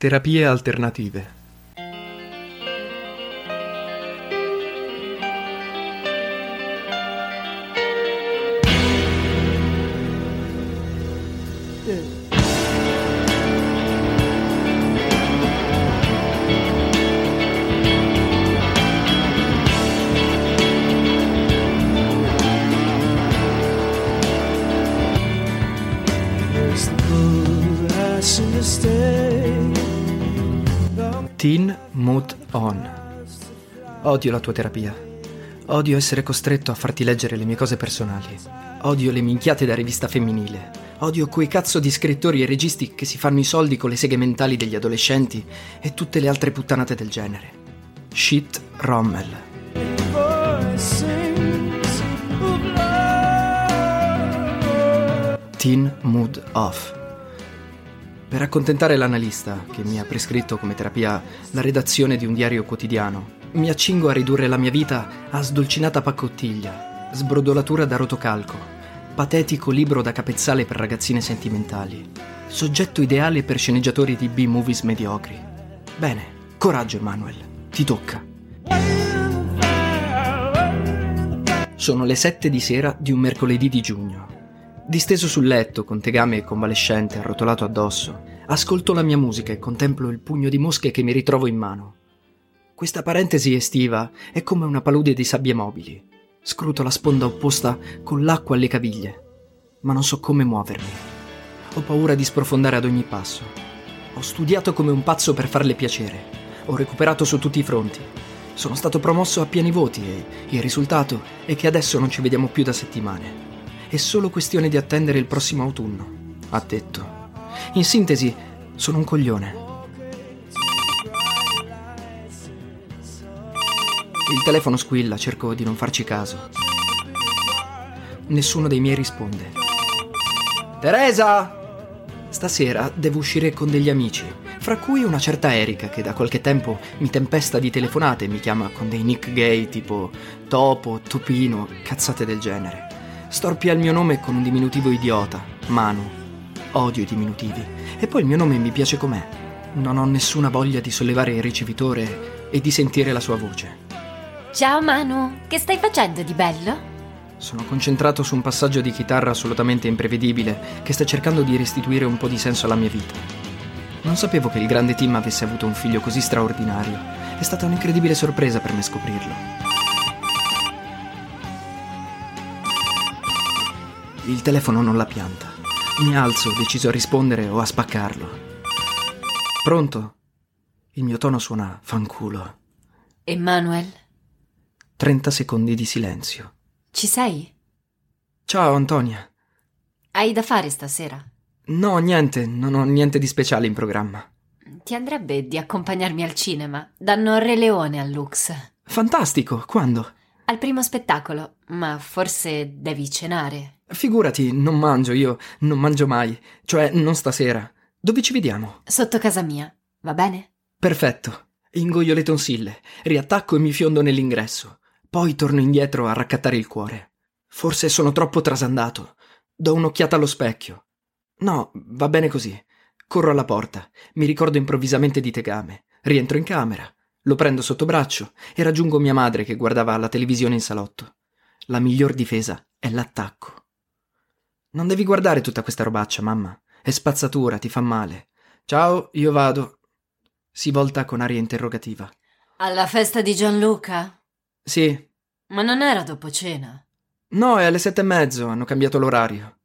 Terapie alternative. Teen Mood On. Odio la tua terapia. Odio essere costretto a farti leggere le mie cose personali. Odio le minchiate da rivista femminile. Odio quei cazzo di scrittori e registi che si fanno i soldi con le seghe mentali degli adolescenti e tutte le altre puttanate del genere. Shit Rommel. Teen Mood Off. Per accontentare l'analista, che mi ha prescritto come terapia la redazione di un diario quotidiano, mi accingo a ridurre la mia vita a sdolcinata paccottiglia, sbrodolatura da rotocalco, patetico libro da capezzale per ragazzine sentimentali, soggetto ideale per sceneggiatori di B-movies mediocri. Bene, coraggio Emanuel, ti tocca. Sono le sette di sera di un mercoledì di giugno. Disteso sul letto, con tegame convalescente arrotolato addosso, ascolto la mia musica e contemplo il pugno di mosche che mi ritrovo in mano. Questa parentesi estiva è come una palude di sabbie mobili. Scruto la sponda opposta con l'acqua alle caviglie, ma non so come muovermi. Ho paura di sprofondare ad ogni passo. Ho studiato come un pazzo per farle piacere. Ho recuperato su tutti i fronti. Sono stato promosso a pieni voti e il risultato è che adesso non ci vediamo più da settimane. È solo questione di attendere il prossimo autunno, ha detto. In sintesi, sono un coglione. Il telefono squilla, cerco di non farci caso. Nessuno dei miei risponde. Teresa! Stasera devo uscire con degli amici, fra cui una certa Erika che da qualche tempo mi tempesta di telefonate e mi chiama con dei nick gay tipo Topo, Topino, cazzate del genere. Storpia il mio nome con un diminutivo idiota, Manu. Odio i diminutivi. E poi il mio nome mi piace com'è. Non ho nessuna voglia di sollevare il ricevitore e di sentire la sua voce. Ciao Manu, che stai facendo di bello? Sono concentrato su un passaggio di chitarra assolutamente imprevedibile che sta cercando di restituire un po' di senso alla mia vita. Non sapevo che il grande Tim avesse avuto un figlio così straordinario. È stata un'incredibile sorpresa per me scoprirlo. Il telefono non la pianta. Mi alzo, deciso a rispondere o a spaccarlo. Pronto? Il mio tono suona fanculo. Emanuel, 30 secondi di silenzio. ci sei? Ciao Antonia. Hai da fare stasera? No, niente, non ho niente di speciale in programma. Ti andrebbe di accompagnarmi al cinema? Danno Re Leone al Lux. Fantastico, quando? Al primo spettacolo, ma forse devi cenare. Figurati, non mangio io, non mangio mai, cioè non stasera. Dove ci vediamo? Sotto casa mia, va bene? Perfetto. Ingoio le tonsille, riattacco e mi fiondo nell'ingresso. Poi torno indietro a raccattare il cuore. Forse sono troppo trasandato. Do un'occhiata allo specchio. No, va bene così. Corro alla porta, mi ricordo improvvisamente di Tegame. Rientro in camera, lo prendo sotto braccio e raggiungo mia madre che guardava la televisione in salotto. La miglior difesa è l'attacco. Non devi guardare tutta questa robaccia, mamma. È spazzatura, ti fa male. Ciao, io vado. Si volta con aria interrogativa. Alla festa di Gianluca? Sì. Ma non era dopo cena. No, è alle sette e mezzo, hanno cambiato l'orario.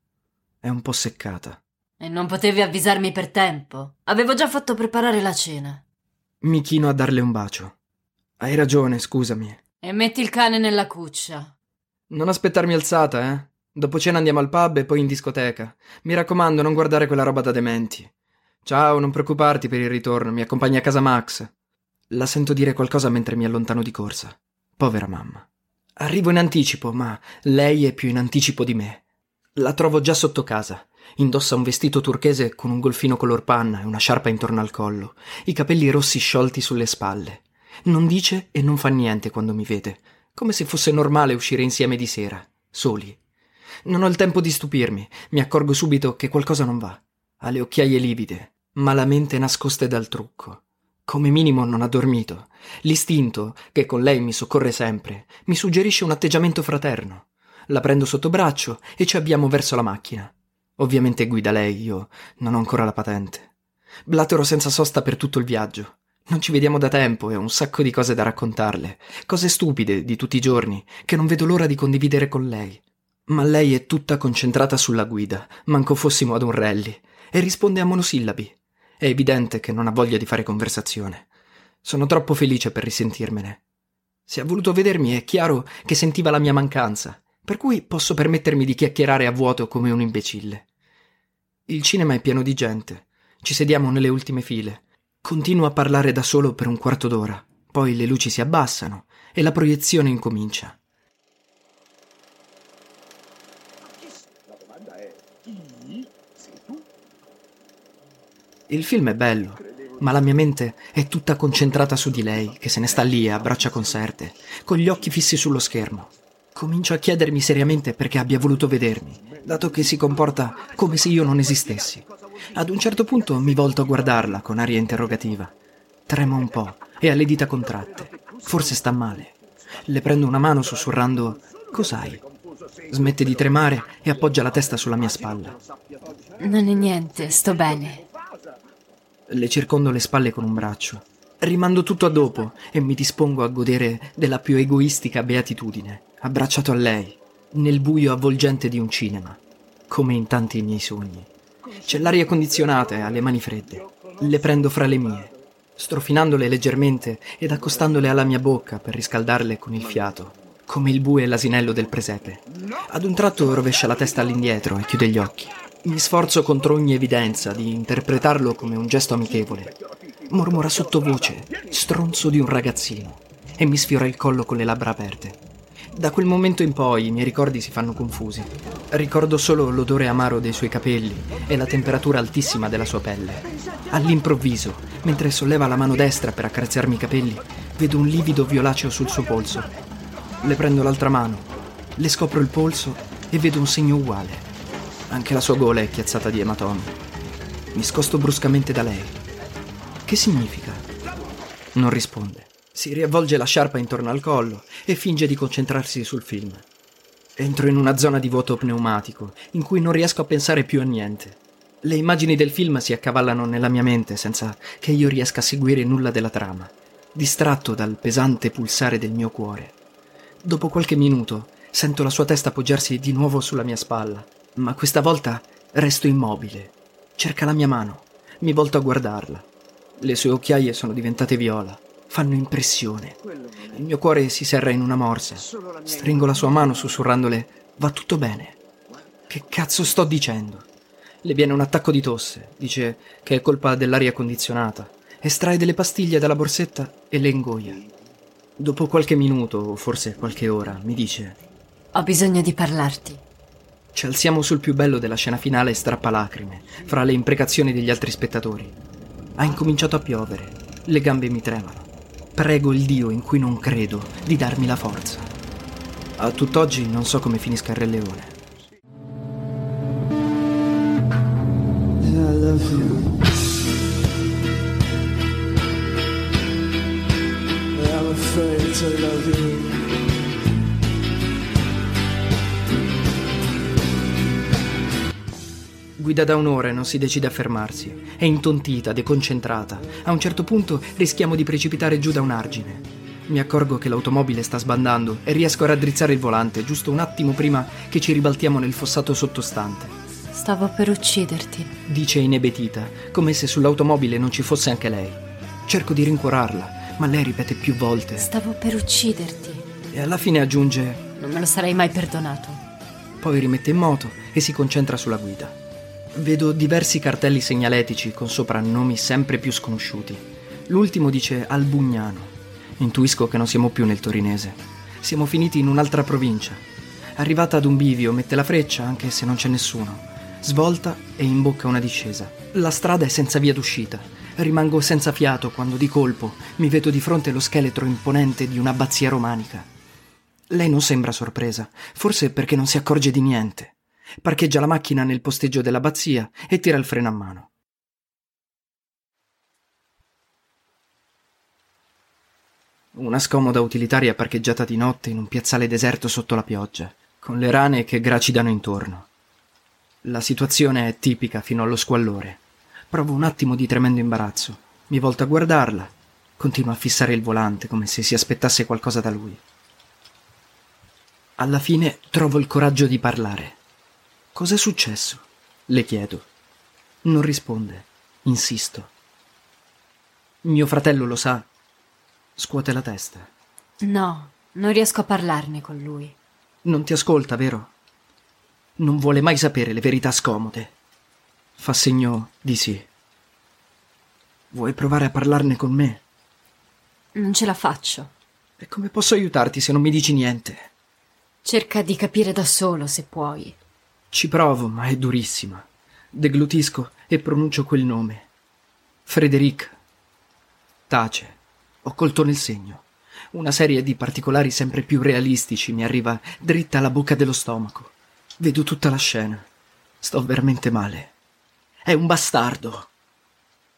È un po' seccata. E non potevi avvisarmi per tempo. Avevo già fatto preparare la cena. Mi chino a darle un bacio. Hai ragione, scusami. E metti il cane nella cuccia. Non aspettarmi alzata, eh? Dopo cena andiamo al pub e poi in discoteca. Mi raccomando, non guardare quella roba da dementi. Ciao, non preoccuparti per il ritorno, mi accompagni a casa Max. La sento dire qualcosa mentre mi allontano di corsa. Povera mamma. Arrivo in anticipo, ma lei è più in anticipo di me. La trovo già sotto casa. Indossa un vestito turchese con un golfino color panna e una sciarpa intorno al collo, i capelli rossi sciolti sulle spalle. Non dice e non fa niente quando mi vede, come se fosse normale uscire insieme di sera, soli. Non ho il tempo di stupirmi, mi accorgo subito che qualcosa non va. Ha le occhiaie livide, malamente nascoste dal trucco. Come minimo non ha dormito. L'istinto, che con lei mi soccorre sempre, mi suggerisce un atteggiamento fraterno. La prendo sotto braccio e ci abbiamo verso la macchina. Ovviamente guida lei, io non ho ancora la patente. Blatero senza sosta per tutto il viaggio. Non ci vediamo da tempo e ho un sacco di cose da raccontarle, cose stupide di tutti i giorni, che non vedo l'ora di condividere con lei. Ma lei è tutta concentrata sulla guida, manco fossimo ad un rally, e risponde a monosillabi. È evidente che non ha voglia di fare conversazione. Sono troppo felice per risentirmene. Se ha voluto vedermi è chiaro che sentiva la mia mancanza per cui posso permettermi di chiacchierare a vuoto come un imbecille. Il cinema è pieno di gente, ci sediamo nelle ultime file. Continuo a parlare da solo per un quarto d'ora, poi le luci si abbassano e la proiezione incomincia. Il film è bello, ma la mia mente è tutta concentrata su di lei, che se ne sta lì a braccia conserte, con gli occhi fissi sullo schermo. Comincio a chiedermi seriamente perché abbia voluto vedermi, dato che si comporta come se io non esistessi. Ad un certo punto mi volto a guardarla con aria interrogativa. Tremo un po' e ha le dita contratte. Forse sta male. Le prendo una mano sussurrando Cos'hai? Smette di tremare e appoggia la testa sulla mia spalla. Non è niente, sto bene. Le circondo le spalle con un braccio. Rimando tutto a dopo e mi dispongo a godere della più egoistica beatitudine abbracciato a lei, nel buio avvolgente di un cinema, come in tanti miei sogni. C'è l'aria condizionata e ha le mani fredde. Le prendo fra le mie, strofinandole leggermente ed accostandole alla mia bocca per riscaldarle con il fiato, come il bue e l'asinello del presepe. Ad un tratto rovescia la testa all'indietro e chiude gli occhi. Mi sforzo contro ogni evidenza di interpretarlo come un gesto amichevole. Mormora sottovoce, stronzo di un ragazzino, e mi sfiora il collo con le labbra aperte. Da quel momento in poi i miei ricordi si fanno confusi. Ricordo solo l'odore amaro dei suoi capelli e la temperatura altissima della sua pelle. All'improvviso, mentre solleva la mano destra per accarezzarmi i capelli, vedo un livido violaceo sul suo polso. Le prendo l'altra mano, le scopro il polso e vedo un segno uguale. Anche la sua gola è chiazzata di ematomi. Mi scosto bruscamente da lei. Che significa? Non risponde. Si riavvolge la sciarpa intorno al collo e finge di concentrarsi sul film. Entro in una zona di vuoto pneumatico, in cui non riesco a pensare più a niente. Le immagini del film si accavallano nella mia mente senza che io riesca a seguire nulla della trama, distratto dal pesante pulsare del mio cuore. Dopo qualche minuto sento la sua testa appoggiarsi di nuovo sulla mia spalla, ma questa volta resto immobile. Cerca la mia mano, mi volto a guardarla. Le sue occhiaie sono diventate viola fanno impressione. Il mio cuore si serra in una morsa. Stringo la sua mano sussurrandole va tutto bene. Che cazzo sto dicendo? Le viene un attacco di tosse, dice che è colpa dell'aria condizionata. Estrae delle pastiglie dalla borsetta e le ingoia. Dopo qualche minuto, o forse qualche ora, mi dice Ho bisogno di parlarti. Ci alziamo sul più bello della scena finale strappalacrime, fra le imprecazioni degli altri spettatori. Ha incominciato a piovere, le gambe mi tremano. Prego il Dio in cui non credo di darmi la forza. A tutt'oggi non so come finisca il Re Leone. I love you. I'm afraid to love you. Guida da un'ora e non si decide a fermarsi. È intontita, deconcentrata. A un certo punto rischiamo di precipitare giù da un argine. Mi accorgo che l'automobile sta sbandando e riesco a raddrizzare il volante giusto un attimo prima che ci ribaltiamo nel fossato sottostante. Stavo per ucciderti. Dice inebetita, come se sull'automobile non ci fosse anche lei. Cerco di rincuorarla, ma lei ripete più volte. Stavo per ucciderti. E alla fine aggiunge: Non me lo sarei mai perdonato. Poi rimette in moto e si concentra sulla guida. Vedo diversi cartelli segnaletici con sopra nomi sempre più sconosciuti. L'ultimo dice Albugnano. Intuisco che non siamo più nel torinese. Siamo finiti in un'altra provincia. Arrivata ad un bivio, mette la freccia anche se non c'è nessuno. Svolta e imbocca una discesa. La strada è senza via d'uscita. Rimango senza fiato quando di colpo mi vedo di fronte lo scheletro imponente di un'abbazia romanica. Lei non sembra sorpresa, forse perché non si accorge di niente. Parcheggia la macchina nel posteggio dell'abbazia e tira il freno a mano. Una scomoda utilitaria parcheggiata di notte in un piazzale deserto sotto la pioggia, con le rane che gracidano intorno. La situazione è tipica fino allo squallore. Provo un attimo di tremendo imbarazzo. Mi volto a guardarla. Continuo a fissare il volante come se si aspettasse qualcosa da lui. Alla fine trovo il coraggio di parlare. Cos'è successo? Le chiedo. Non risponde. Insisto. Mio fratello lo sa. Scuote la testa. No, non riesco a parlarne con lui. Non ti ascolta, vero? Non vuole mai sapere le verità scomode. Fa segno di sì. Vuoi provare a parlarne con me? Non ce la faccio. E come posso aiutarti se non mi dici niente? Cerca di capire da solo se puoi. Ci provo, ma è durissima. Deglutisco e pronuncio quel nome. Frederic. Tace. Ho colto nel segno. Una serie di particolari sempre più realistici mi arriva dritta alla bocca dello stomaco. Vedo tutta la scena. Sto veramente male. È un bastardo.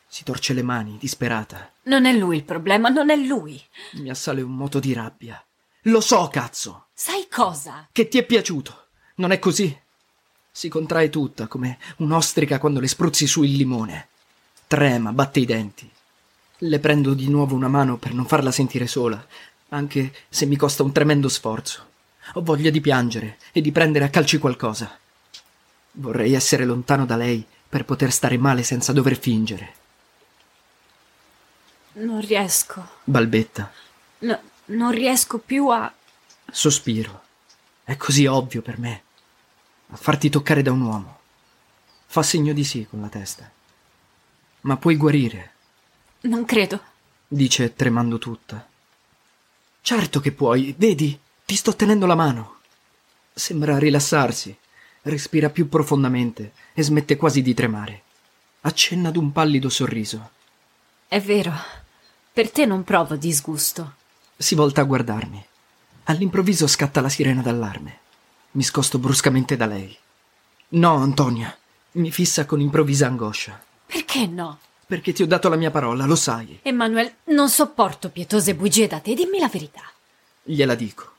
Si torce le mani, disperata. Non è lui il problema, non è lui. Mi assale un moto di rabbia. Lo so, cazzo! Sai cosa? Che ti è piaciuto. Non è così? Si contrae tutta, come un'ostrica quando le spruzzi su il limone. Trema, batte i denti. Le prendo di nuovo una mano per non farla sentire sola, anche se mi costa un tremendo sforzo. Ho voglia di piangere e di prendere a calci qualcosa. Vorrei essere lontano da lei per poter stare male senza dover fingere. Non riesco. Balbetta. No, non riesco più a... Sospiro. È così ovvio per me. A farti toccare da un uomo. Fa segno di sì con la testa. Ma puoi guarire, Non credo. dice tremando tutta. Certo che puoi, vedi, ti sto tenendo la mano. Sembra rilassarsi, respira più profondamente e smette quasi di tremare. Accenna ad un pallido sorriso. È vero. Per te non provo disgusto. Si volta a guardarmi. All'improvviso scatta la sirena d'allarme. Mi scosto bruscamente da lei. No, Antonia, mi fissa con improvvisa angoscia. Perché no? Perché ti ho dato la mia parola, lo sai. Emanuele, non sopporto pietose bugie da te, dimmi la verità. Gliela dico.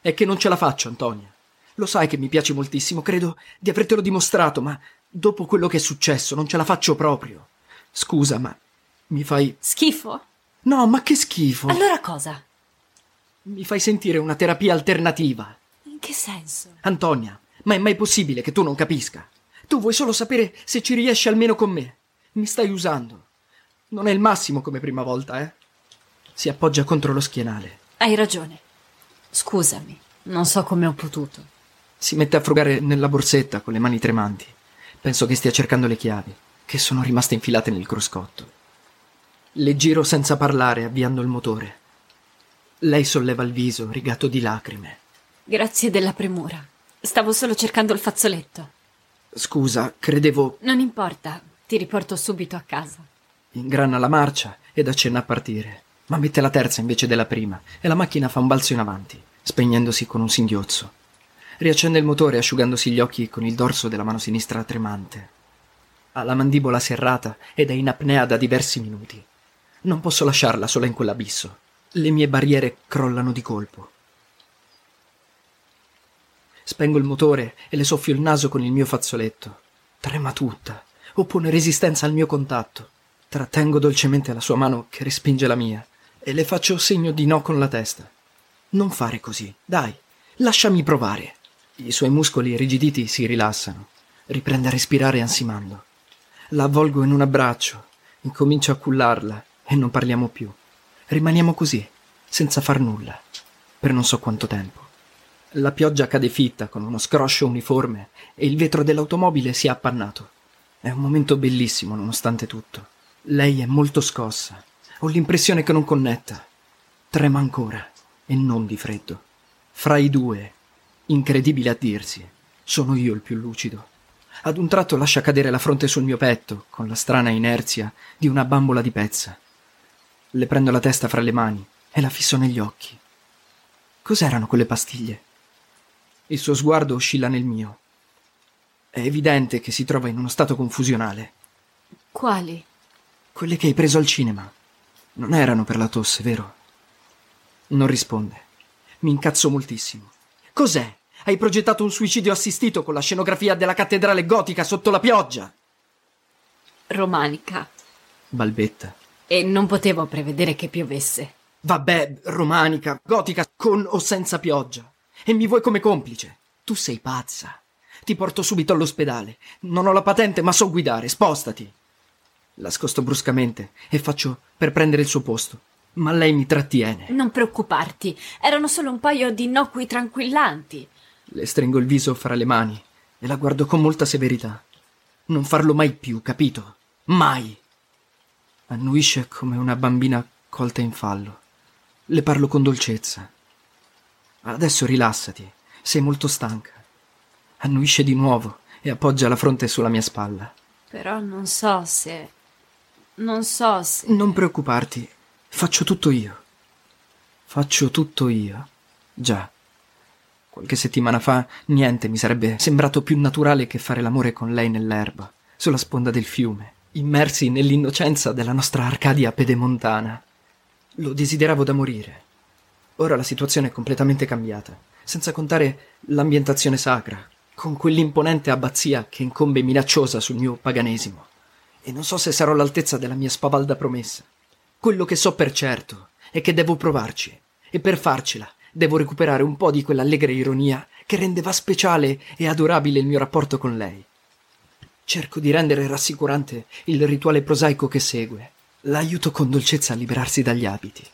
È che non ce la faccio, Antonia. Lo sai che mi piace moltissimo, credo di avertelo dimostrato, ma dopo quello che è successo non ce la faccio proprio. Scusa, ma mi fai... Schifo? No, ma che schifo. Allora cosa? Mi fai sentire una terapia alternativa. Che senso? Antonia, ma è mai possibile che tu non capisca? Tu vuoi solo sapere se ci riesci almeno con me. Mi stai usando. Non è il massimo come prima volta, eh? Si appoggia contro lo schienale. Hai ragione. Scusami, non so come ho potuto. Si mette a frugare nella borsetta con le mani tremanti. Penso che stia cercando le chiavi, che sono rimaste infilate nel cruscotto. Le giro senza parlare, avviando il motore. Lei solleva il viso, rigato di lacrime. Grazie della premura. Stavo solo cercando il fazzoletto. Scusa, credevo. Non importa, ti riporto subito a casa. Ingrana la marcia ed accenna a partire, ma mette la terza invece della prima e la macchina fa un balzo in avanti, spegnendosi con un singhiozzo. Riaccende il motore asciugandosi gli occhi con il dorso della mano sinistra tremante. Ha la mandibola serrata ed è in apnea da diversi minuti. Non posso lasciarla sola in quell'abisso. Le mie barriere crollano di colpo. Spengo il motore e le soffio il naso con il mio fazzoletto. Trema tutta, oppone resistenza al mio contatto. Trattengo dolcemente la sua mano che respinge la mia e le faccio segno di no con la testa. Non fare così, dai, lasciami provare. I suoi muscoli irrigiditi si rilassano. Riprende a respirare ansimando. La avvolgo in un abbraccio, incomincio a cullarla e non parliamo più. Rimaniamo così, senza far nulla, per non so quanto tempo. La pioggia cade fitta con uno scroscio uniforme e il vetro dell'automobile si è appannato. È un momento bellissimo nonostante tutto. Lei è molto scossa. Ho l'impressione che non connetta. Trema ancora e non di freddo. Fra i due, incredibile a dirsi, sono io il più lucido. Ad un tratto lascia cadere la fronte sul mio petto, con la strana inerzia di una bambola di pezza. Le prendo la testa fra le mani e la fisso negli occhi. Cos'erano quelle pastiglie? Il suo sguardo oscilla nel mio. È evidente che si trova in uno stato confusionale. Quali? Quelle che hai preso al cinema. Non erano per la tosse, vero? Non risponde. Mi incazzo moltissimo. Cos'è? Hai progettato un suicidio assistito con la scenografia della cattedrale gotica sotto la pioggia? Romanica. Balbetta. E non potevo prevedere che piovesse. Vabbè, romanica, gotica, con o senza pioggia. E mi vuoi come complice? Tu sei pazza. Ti porto subito all'ospedale. Non ho la patente, ma so guidare. Spostati. La scosto bruscamente e faccio per prendere il suo posto. Ma lei mi trattiene. Non preoccuparti, erano solo un paio di innocui tranquillanti. Le stringo il viso fra le mani e la guardo con molta severità. Non farlo mai più, capito? Mai. Annuisce come una bambina colta in fallo. Le parlo con dolcezza. Adesso rilassati, sei molto stanca. Annuisce di nuovo e appoggia la fronte sulla mia spalla. Però non so se. Non so se. Non preoccuparti, faccio tutto io. Faccio tutto io. Già. Qualche settimana fa niente mi sarebbe sembrato più naturale che fare l'amore con lei nell'erba, sulla sponda del fiume, immersi nell'innocenza della nostra Arcadia pedemontana. Lo desideravo da morire. Ora la situazione è completamente cambiata, senza contare l'ambientazione sacra, con quell'imponente abbazia che incombe minacciosa sul mio paganesimo. E non so se sarò all'altezza della mia spavalda promessa. Quello che so per certo è che devo provarci, e per farcela devo recuperare un po' di quell'allegra ironia che rendeva speciale e adorabile il mio rapporto con lei. Cerco di rendere rassicurante il rituale prosaico che segue. L'aiuto con dolcezza a liberarsi dagli abiti.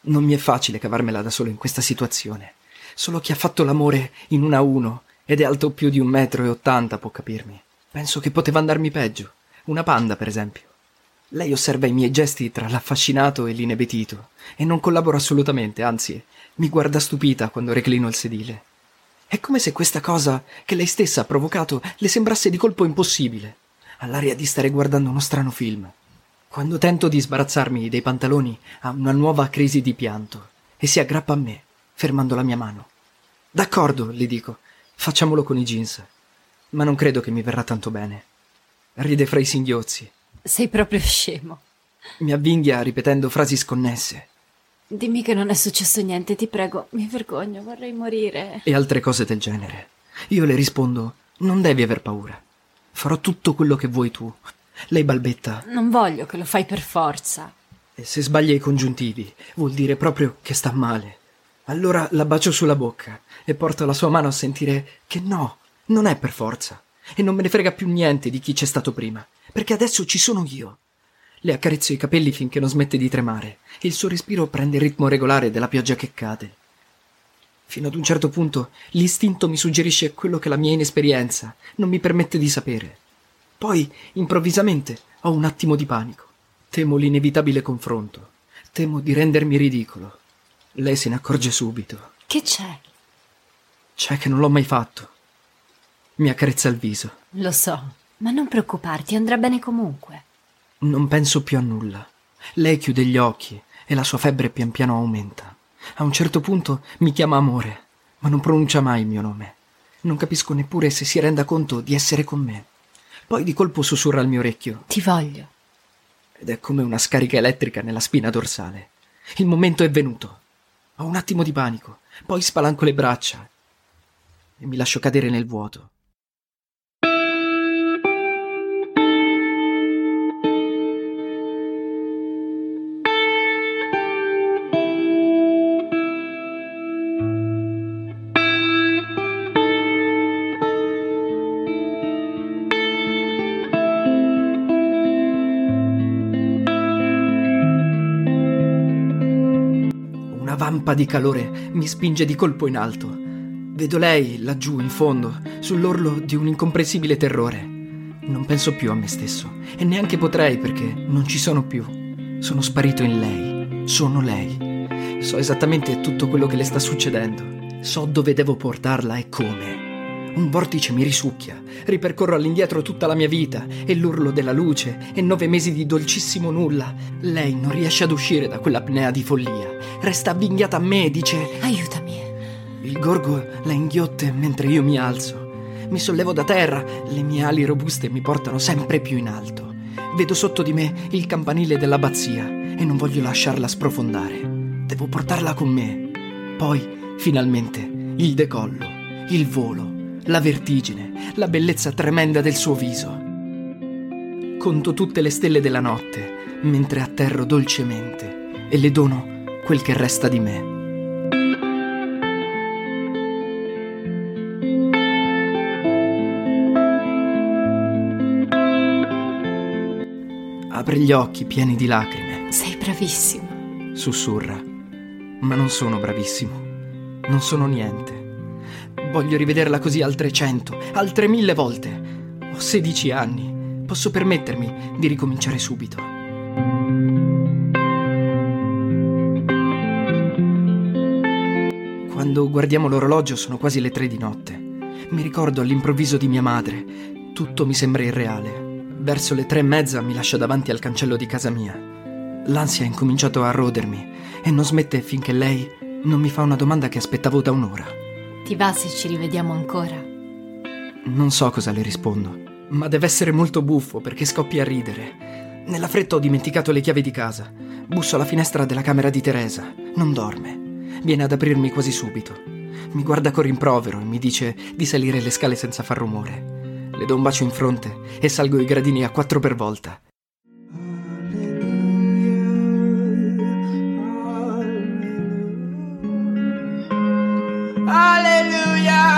Non mi è facile cavarmela da solo in questa situazione. Solo chi ha fatto l'amore in una a uno ed è alto più di un metro e ottanta può capirmi. Penso che poteva andarmi peggio. Una panda, per esempio. Lei osserva i miei gesti tra l'affascinato e l'inebetito e non collabora assolutamente, anzi, mi guarda stupita quando reclino il sedile. È come se questa cosa che lei stessa ha provocato le sembrasse di colpo impossibile, all'aria di stare guardando uno strano film. Quando tento di sbarazzarmi dei pantaloni ha una nuova crisi di pianto e si aggrappa a me, fermando la mia mano. D'accordo, le dico, facciamolo con i jeans. Ma non credo che mi verrà tanto bene. Ride fra i singhiozzi. Sei proprio scemo. Mi avvinghia ripetendo frasi sconnesse. Dimmi che non è successo niente, ti prego. Mi vergogno, vorrei morire. E altre cose del genere. Io le rispondo: Non devi aver paura. Farò tutto quello che vuoi tu. Lei balbetta. Non voglio che lo fai per forza. E se sbaglia i congiuntivi, vuol dire proprio che sta male. Allora la bacio sulla bocca e porto la sua mano a sentire che no, non è per forza. E non me ne frega più niente di chi c'è stato prima, perché adesso ci sono io. Le accarezzo i capelli finché non smette di tremare e il suo respiro prende il ritmo regolare della pioggia che cade. Fino ad un certo punto l'istinto mi suggerisce quello che la mia inesperienza non mi permette di sapere. Poi, improvvisamente, ho un attimo di panico. Temo l'inevitabile confronto. Temo di rendermi ridicolo. Lei se ne accorge subito. Che c'è? C'è che non l'ho mai fatto. Mi accarezza il viso. Lo so, ma non preoccuparti, andrà bene comunque. Non penso più a nulla. Lei chiude gli occhi e la sua febbre pian piano aumenta. A un certo punto mi chiama amore, ma non pronuncia mai il mio nome. Non capisco neppure se si renda conto di essere con me. Poi di colpo sussurra al mio orecchio. Ti voglio. Ed è come una scarica elettrica nella spina dorsale. Il momento è venuto. Ho un attimo di panico, poi spalanco le braccia e mi lascio cadere nel vuoto. Vampa di calore mi spinge di colpo in alto. Vedo lei laggiù in fondo, sull'orlo di un incomprensibile terrore. Non penso più a me stesso e neanche potrei perché non ci sono più. Sono sparito in lei. Sono lei. So esattamente tutto quello che le sta succedendo. So dove devo portarla e come. Un vortice mi risucchia, ripercorro all'indietro tutta la mia vita e l'urlo della luce e nove mesi di dolcissimo nulla. Lei non riesce ad uscire da quell'apnea di follia. Resta avvinghiata a me e dice: Aiutami. Il gorgo la inghiotte mentre io mi alzo. Mi sollevo da terra, le mie ali robuste mi portano sempre più in alto. Vedo sotto di me il campanile dell'abbazia e non voglio lasciarla sprofondare. Devo portarla con me. Poi, finalmente, il decollo, il volo, la vertigine, la bellezza tremenda del suo viso. Conto tutte le stelle della notte mentre atterro dolcemente e le dono quel che resta di me. Apre gli occhi pieni di lacrime, Sei bravissimo. sussurra. Ma non sono bravissimo. Non sono niente. Voglio rivederla così altre cento, altre mille volte. Ho 16 anni. Posso permettermi di ricominciare subito. Quando guardiamo l'orologio sono quasi le tre di notte. Mi ricordo all'improvviso di mia madre. Tutto mi sembra irreale. Verso le tre e mezza mi lascia davanti al cancello di casa mia. L'ansia ha incominciato a rodermi e non smette finché lei non mi fa una domanda che aspettavo da un'ora. Ti va se ci rivediamo ancora? Non so cosa le rispondo, ma deve essere molto buffo perché scoppia a ridere. Nella fretta ho dimenticato le chiavi di casa. Busso alla finestra della camera di Teresa. Non dorme. Viene ad aprirmi quasi subito. Mi guarda con rimprovero e mi dice di salire le scale senza far rumore. Le do un bacio in fronte e salgo i gradini a quattro per volta. Hallelujah.